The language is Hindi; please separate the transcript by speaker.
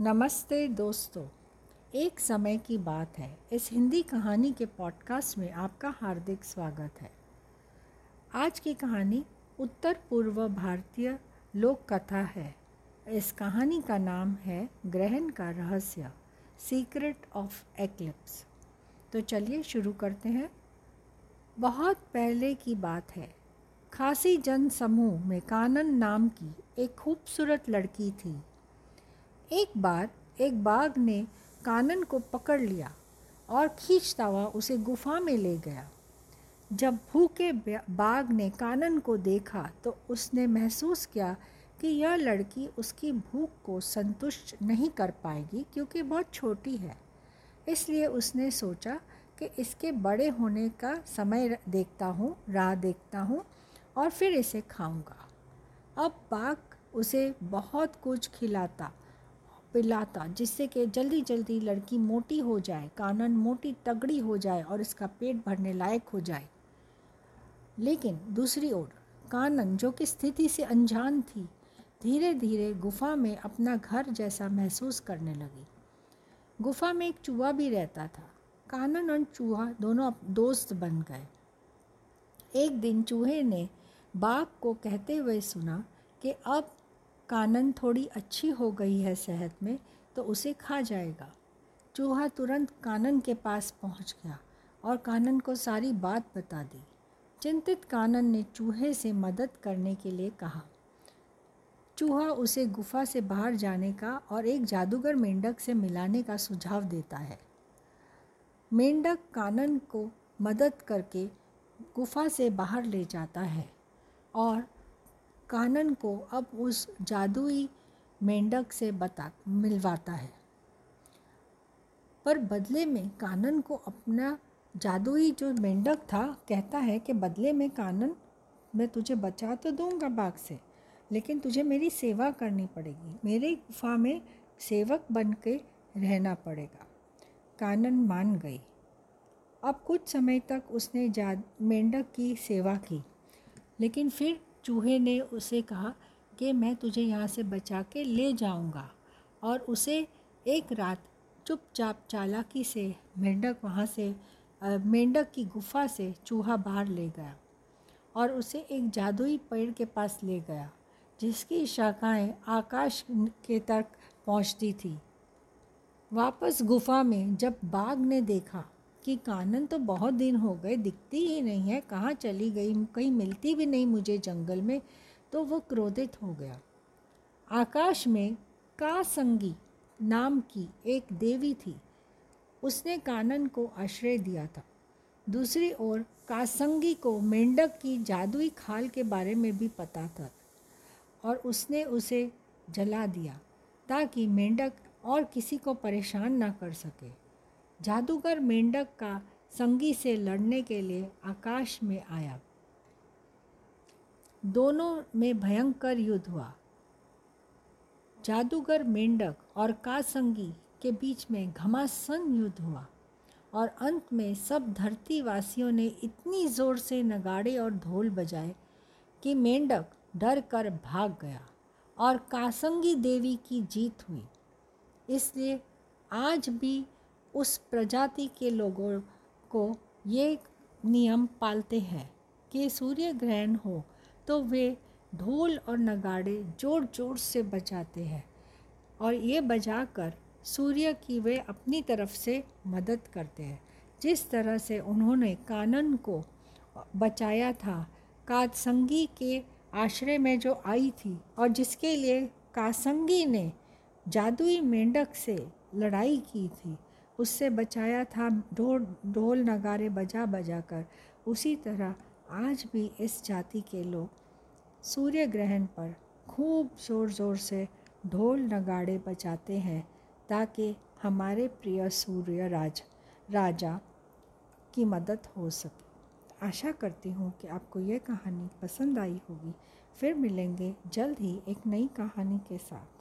Speaker 1: नमस्ते दोस्तों, एक समय की बात है। इस हिंदी कहानी के पॉडकास्ट में आपका हार्दिक स्वागत है। आज की कहानी उत्तर पूर्व भारतीय लोक कथा है। इस कहानी का नाम है ग्रहण का रहस्य सीक्रेट ऑफ़ एक्लिप्स तो चलिए शुरू करते हैं। बहुत पहले की बात है। खासी जन समूह में कानन नाम की एक खूबसूरत लड़की थी। एक बार एक बाघ ने कानन को पकड़ लिया और खींचता हुआ उसे गुफा में ले गया। जब भूखे बाघ ने कानन को देखा तो उसने महसूस किया कि यह लड़की उसकी भूख को संतुष्ट नहीं कर पाएगी क्योंकि बहुत छोटी है। इसलिए उसने सोचा कि इसके बड़े होने का समय देखता हूँ, राह देखता हूँ और फिर इसे खाऊँगा। अब बाघ उसे बहुत कुछ खिलाता पिलाता, जिससे कि जल्दी जल्दी लड़की मोटी हो जाए, कानन मोटी तगड़ी हो जाए और इसका पेट भरने लायक हो जाए। लेकिन दूसरी ओर, कानन जो कि स्थिति से अनजान थी धीरे धीरे गुफा में अपना घर जैसा महसूस करने लगी। गुफा में एक चूहा भी रहता था। कानन और चूहा दोनों दोस्त बन गए। एक दिन चूहे ने बाप को कहते हुए सुना कि अब कानन थोड़ी अच्छी हो गई है सेहत में तो उसे खा जाएगा। चूहा तुरंत कानन के पास पहुँच गया और कानन को सारी बात बता दी। चिंतित कानन ने चूहे से मदद करने के लिए कहा। चूहा उसे गुफा से बाहर जाने का और एक जादूगर मेंढक से मिलाने का सुझाव देता है। मेंढक कानन को मदद करके गुफा से बाहर ले जाता है और कानन को अब उस जादुई मेंढक से बता, मिलवाता है। पर बदले में कानन को अपना जादुई जो मेंढक था, कहता है कि बदले में कानन, मैं तुझे बचा तो दूँगा बाघ से, लेकिन तुझे मेरी सेवा करनी पड़ेगी। मेरे गुफा में सेवक बन के रहना पड़ेगा। कानन मान गई। अब कुछ समय तक उसने जा, मेंढक की सेवा की, लेकिन फिर चूहे ने उसे कहा कि मैं तुझे यहाँ से बचा के ले जाऊँगा और उसे एक रात चुपचाप चालाकी से, मेंढक वहाँ से मेंढक की गुफा से चूहा बाहर ले गया और उसे एक जादुई पेड़ के पास ले गया, जिसकी शाखाएँ आकाश के तक पहुँचती थी। वापस गुफा में जब बाघ ने देखा कि कानन तो बहुत दिन हो गए, दिखती ही नहीं है, कहाँ चली गई, कहीं मिलती भी नहीं मुझे जंगल में तो वो क्रोधित हो गया। आकाश में कासंगी नाम की एक देवी थी। उसने कानन को आश्रय दिया था। दूसरी ओर कासंगी को मेंढक की जादुई खाल के बारे में भी पता था और उसने उसे जला दिया ताकि मेंढक और किसी को परेशान ना कर सके। जादूगर मेंढक का संगी से लड़ने के लिए आकाश में आया। दोनों में भयंकर युद्ध हुआ। जादूगर मेंढक और कासंगी के बीच में घमासन युद्ध हुआ और अंत में सब धरतीवासियों ने इतनी ज़ोर से नगाड़े और ढोल बजाए कि मेंढक डर कर भाग गया और कासंगी देवी की जीत हुई। इसलिए आज भी उस प्रजाति के लोगों को ये नियम पालते हैं कि सूर्य ग्रहण हो तो वे ढोल और नगाड़े ज़ोर ज़ोर से बजाते हैं और ये बजाकर सूर्य की वे अपनी तरफ़ से मदद करते हैं। जिस तरह से उन्होंने कानन को बचाया था, कासंगी के आश्रय में जो आई थी और जिसके लिए कासंगी ने जादुई मेंढक से लड़ाई की थी उससे बचाया था, ढोल ढोल नगारे बजा बजा कर। उसी तरह आज भी इस जाति के लोग सूर्य ग्रहण पर खूब ज़ोर ज़ोर से ढोल नगाड़े बजाते हैं ताकि हमारे प्रिय सूर्य राज, राजा की मदद हो सके। आशा करती हूँ कि आपको यह कहानी पसंद आई होगी। फिर मिलेंगे जल्द ही एक नई कहानी के साथ।